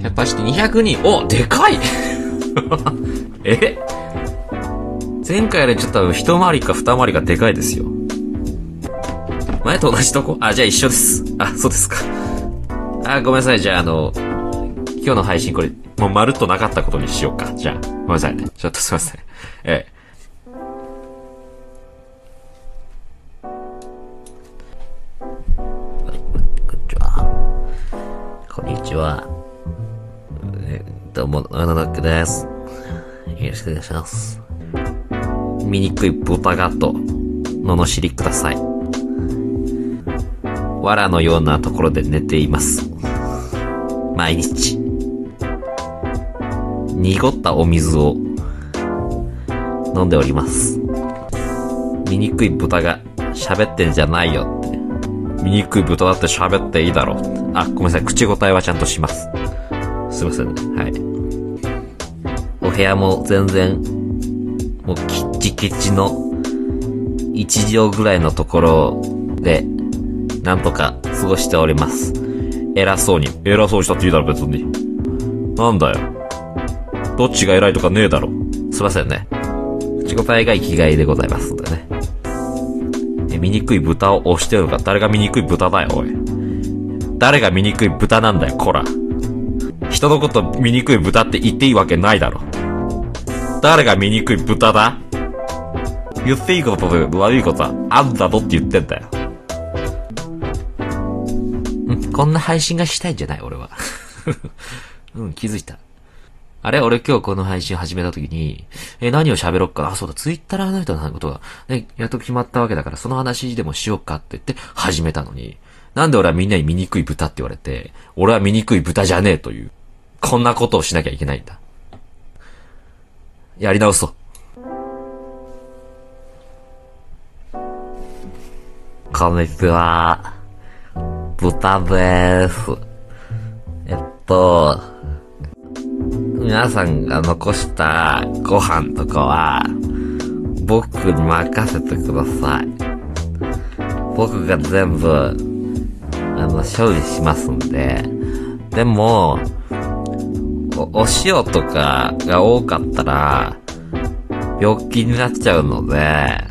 キャパシティ200人。お、でかい え？前回よりちょっと一回りか二回りかでかいですよ。前と同じとこ？あ、じゃあ一緒です。あ、そうですか。あ、ごめんなさい。じゃああの、今日の配信これ、もうまるっとなかったことにしようか。じゃあ、ごめんなさいね。ちょっとすいません。ええ。こんにちは。どうも、アナノックです。よろしくお願いします。醜い豚ガと、罵りください。藁のようなところで寝ています。毎日。濁ったお水を飲んでおります。醜い豚が喋ってんじゃないよって。醜い豚だって喋っていいだろう。あ、ごめんなさい。口答えはちゃんとします。すいませんね。はい。お部屋も全然、もうキッチキチの1畳ぐらいのところで、なんとか過ごしております。偉そうに。偉そうにしたっていいだろ、別に。なんだよ。どっちが偉いとかねえだろ。すいませんね。口答えが生きがいでございますのでね。え、醜い豚を押してるのか？誰が醜い豚だよ、おい。誰が醜い豚なんだよ、こら。人のこと醜い豚って言っていいわけないだろ。誰が醜い豚だ？言っていいことと悪いことはあんだぞって言ってんだよ。うん、こんな配信がしたいんじゃない？俺は。うん、気づいた。あれ？俺今日この配信始めた時に、え、何を喋ろっか？なあ、そうだ、ツイッターの人のことが、ね、やっと決まったわけだから、その話でもしようかって言って始めたのに、なんで俺はみんなに醜い豚って言われて、俺は醜い豚じゃねえという、こんなことをしなきゃいけないんだ。やり直そう。こんにちは。豚です。えっと、皆さんが残したご飯とかは、僕に任せてください。僕が全部、あの、処理しますんで。でも、お、塩とかが多かったら、病気になっちゃうので、あ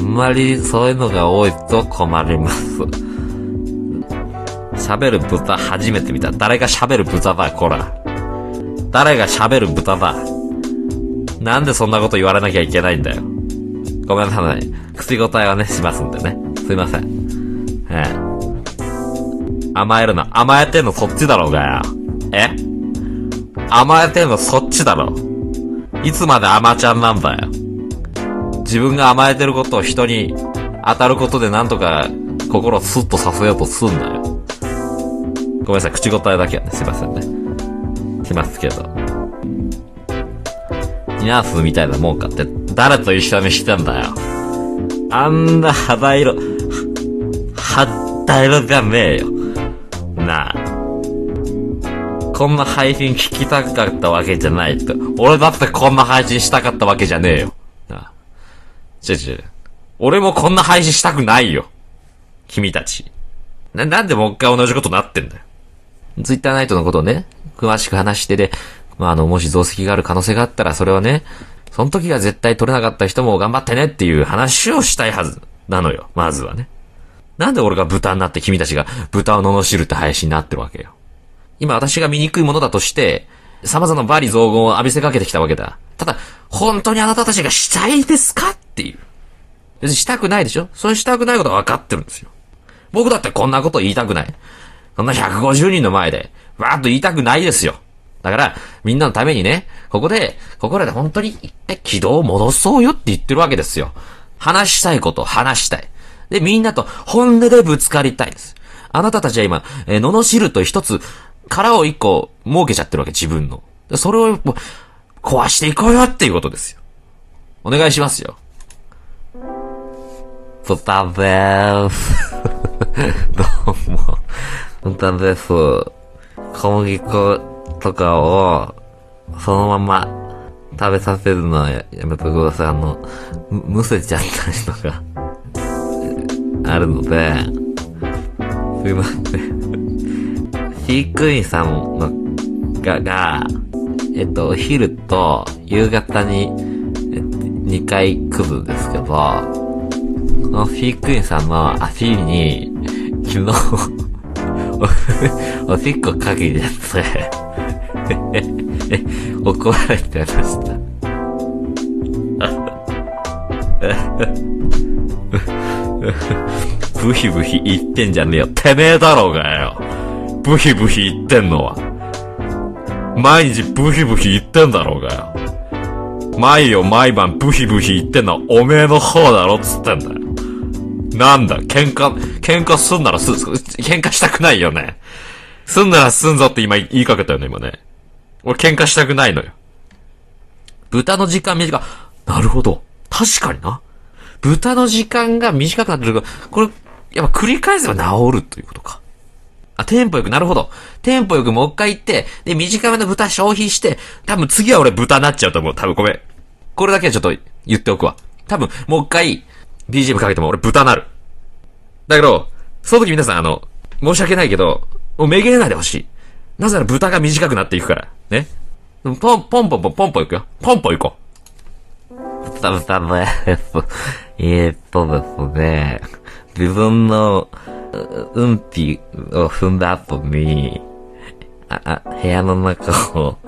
んまりそういうのが多いと困ります。喋る豚初めて見た。誰が喋る豚だ、こら。誰が喋る豚だ。なんでそんなこと言われなきゃいけないんだよ。ごめんなさい。口答えはね、しますんでね。すいません。ええ。甘えるな。甘えてんのそっちだろうがよ。え？甘えてんのそっちだろ。いつまで甘ちゃんなんだよ。自分が甘えてることを人に当たることでなんとか心をスッとさせようとすんなよ。ごめんなさい、口答えだけはね、すいませんね。しますけど。ニャースみたいなもんかって、誰と一緒にしてんだよ。あんな肌色、肌色じゃねえよ。なあ。こんな配信聞きたかったわけじゃないと。俺だってこんな配信したかったわけじゃねえよ。なあ。ちょちょ。俺もこんな配信したくないよ。君たち。な、なんでもう一回同じことなってんだよ。ツイッターナイトのことをね、詳しく話してで、まあ、あの、もし増席がある可能性があったら、それはね、その時が絶対取れなかった人も頑張ってねっていう話をしたいはずなのよ。まずはね。なんで俺が豚になって君たちが豚を罵るって配信になってるわけよ。今私が醜いものだとして、様々なバリ雑言を浴びせかけてきたわけだ。ただ、本当にあなたたちがしたいですかっていう。別にしたくないでしょ？それしたくないことは分かってるんですよ。僕だってこんなこと言いたくない。こんな150人の前で、わーっと言いたくないですよ。だから、みんなのためにね、ここで、ここらで本当に一回軌道を戻そうよって言ってるわけですよ。話したいこと話したい。で、みんなと本音でぶつかりたいんです。あなたたちは今、えー、罵ると一つ、殻を一個設けちゃってるわけ、自分の。それをもう壊していこうよっていうことですよ。お願いしますよ。豚でーす。どうも。豚です。小麦粉とかを、そのまま食べさせるのはややめてください。あの、む、むせちゃったりとか、あるので、すいません。飼育員さんのが、が、えっと、お昼と夕方に、えっと、2回来るんですけど、その飼育員さんの足に、昨日、おしっこかけてて、怒られてました。ブヒブヒ言ってんじゃねえよ。てめえだろうがよ。ブヒブヒ言ってんのは。毎日ブヒブヒ言ってんだろうがよ。毎夜毎晩ブヒブヒ言ってんのはおめえの方だろっつってんだよ。なんだ、喧嘩、喧嘩すんならす、喧嘩したくないよね。すんならすんぞって今言いかけたよね、今ね。俺喧嘩したくないのよ。豚の時間短。なるほど。確かにな。豚の時間が短くなってるから、これ、やっぱ繰り返せば治るということか。あ、テンポよく、なるほど。テンポよくもう一回行って、で、短めの豚消費して、多分次は俺豚になっちゃうと思う。多分ごめん。これだけはちょっと言っておくわ。多分、もう一回、BGM かけても俺豚なる。だけど、その時皆さんあの、申し訳ないけど、もうめげれないでほしい。なぜなら豚が短くなっていくから。ね。ポン、ポンポンポンポンポン行くよ。ポンポン行こう。豚豚ね、えっと、えっとですね、自分の、うんちを踏んだ後に、あ、あ、部屋の中を、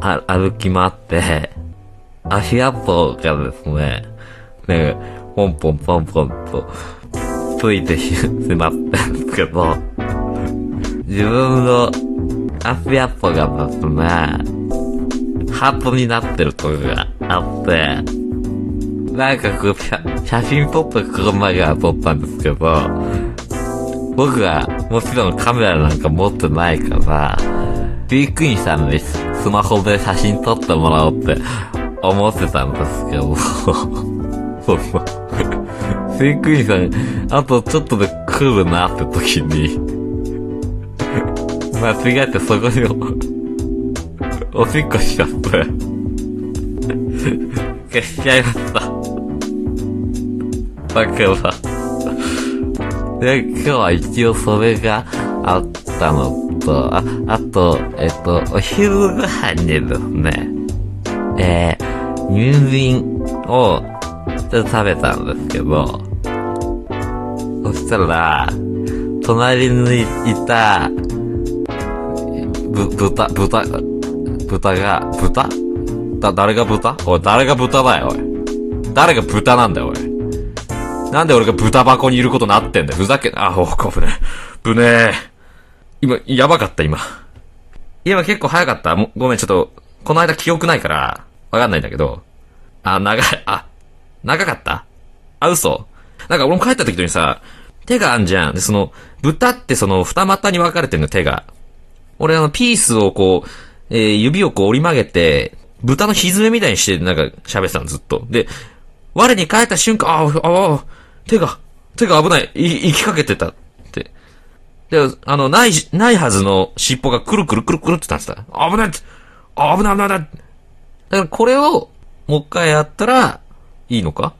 あ、歩き回って、足跡がですね、ね、ポンポンポンポンと、ついてしまったんですけど、自分の足跡がですね、ハートになってるとこがあって、なんかこう、写写真撮った車が撮ったんですけど、僕はもちろんカメラなんか持ってないから、飼育員さんにスマホで写真撮ってもらおうって思ってたんですけど、そうそう。飼育員さん、あとちょっとで来るなって時に、間違えてそこにお、しっこしちゃって、消しちゃいました。だけど、で、今日は一応それがあったのと、あ、あと、えっと、お昼ご飯にですね、えー、人参を、ちょっと食べたんですけど、そしたら、隣にいた、ぶ、豚、豚、豚が、豚？だ、誰が豚？おい、誰が豚だよ、おい。誰が豚なんだよ、おい。なんで俺が豚箱にいることになってんだよ。ふざけ、あ、お、こぶね。ぶねえ。今、やばかった、今。今結構早かった。ごめん、ちょっと、この間記憶ないから、わかんないんだけど。あ、長い、あ、長かった？あ、嘘なんか俺も帰った時にさ、手があんじゃん。で、その、豚ってその、二股に分かれてんの、手が。俺あの、ピースをこう、えー指をこう折り曲げて、豚のひずめみたいにして、なんか喋ってたの、ずっと。で、我に返った瞬間、ああ、あ手が、手が危ない、い、行きかけてたって。で、あの、ない、ないはずの尻尾がくるくるくるくるってなってた。危ないって危ない危ない危ないだからこれを、もう一回やったら、いいのか？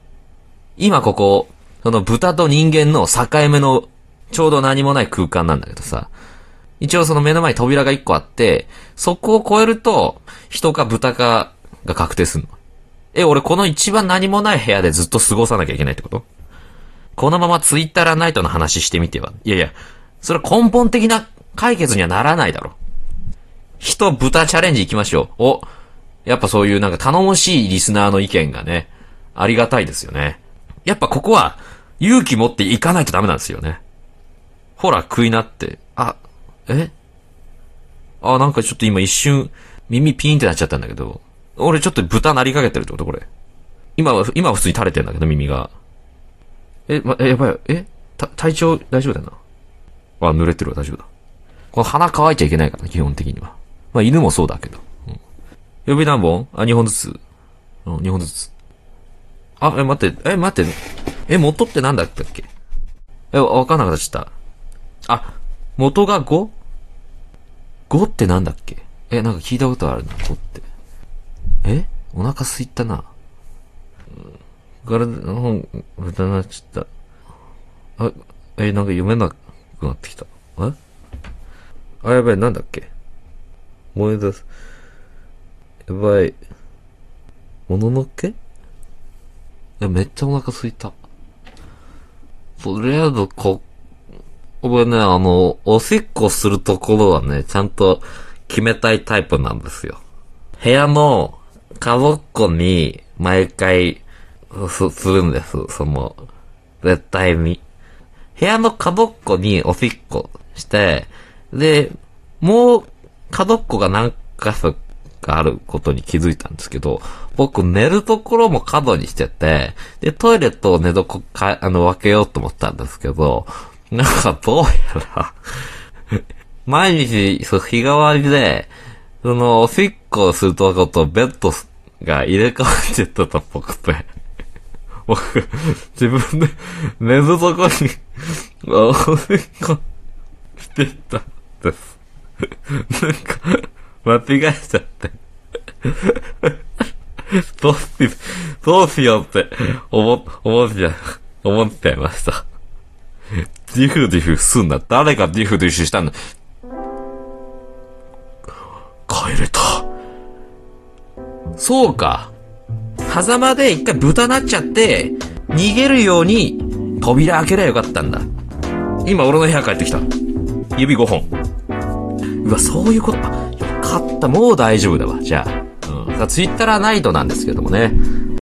今ここ、その豚と人間の境目の、ちょうど何もない空間なんだけどさ。一応その目の前に扉が一個あって、そこを越えると、人か豚かが確定するの。え、俺この一番何もない部屋でずっと過ごさなきゃいけないってこと？このままツイッターラナイトの話してみては。いやいや、それ根本的な解決にはならないだろ。人豚チャレンジ行きましょう。お、やっぱそういうなんか頼もしいリスナーの意見がね、ありがたいですよね。やっぱここは勇気持っていかないとダメなんですよね。ほら、食いなって。あ、え？あ、なんかちょっと今一瞬耳ピーンってなっちゃったんだけど、俺ちょっと豚なりかけてるってことこれ。今は、今は普通に垂れてんだけど、耳が。え、ま、え、やばい。えた、体調大丈夫だよな。あ、濡れてるわ、大丈夫だ。この鼻乾いちゃいけないから、基本的には。まあ、犬もそうだけど。うん。指何本あ、二本ずつ。うん、二本ずつ。あ、え、待って、え、待って。え、元ってなんだったっけ？え、わかんなくなっちゃった。あ、元が 5?5 ってなんだっけ？え、なんか聞いたことあるな、5って。え？お腹すいったな。体の本、豚になっちゃった。あ、え、なんか読めなくなってきた。え？あ、やばい、なんだっけ？思い出す。やばい。もののけ？いや、めっちゃお腹すいた。とりあえず、こ、俺ね、あの、おしっこするところはね、ちゃんと決めたいタイプなんですよ。部屋の角っこに毎回す、するんです。その、絶対に。部屋の角っこにおしっこして、で、もう角っこが何箇所かあることに気づいたんですけど、僕寝るところも角にしてて、で、トイレと寝床か、あの、分けようと思ったんですけど、なんかどうやら、毎日、そう、日替わりで、その、おしっこをするとこととベッドが入れ替わってたとっぽくて、僕自分で寝るとこに、おしっこしてたんです。なんか、間違えちゃって。どうし、どうしようって、思、思っちゃ、思っちゃいました。ディフディフすんな。誰がディフディフしたんだ帰れた。そうか。狭間で一回豚なっちゃって、逃げるように扉開けりゃよかったんだ。今俺の部屋帰ってきた。指5本。うわ、そういうこと、よかった。もう大丈夫だわ。じゃあ。うん。ツイッターはナイトなんですけどもね。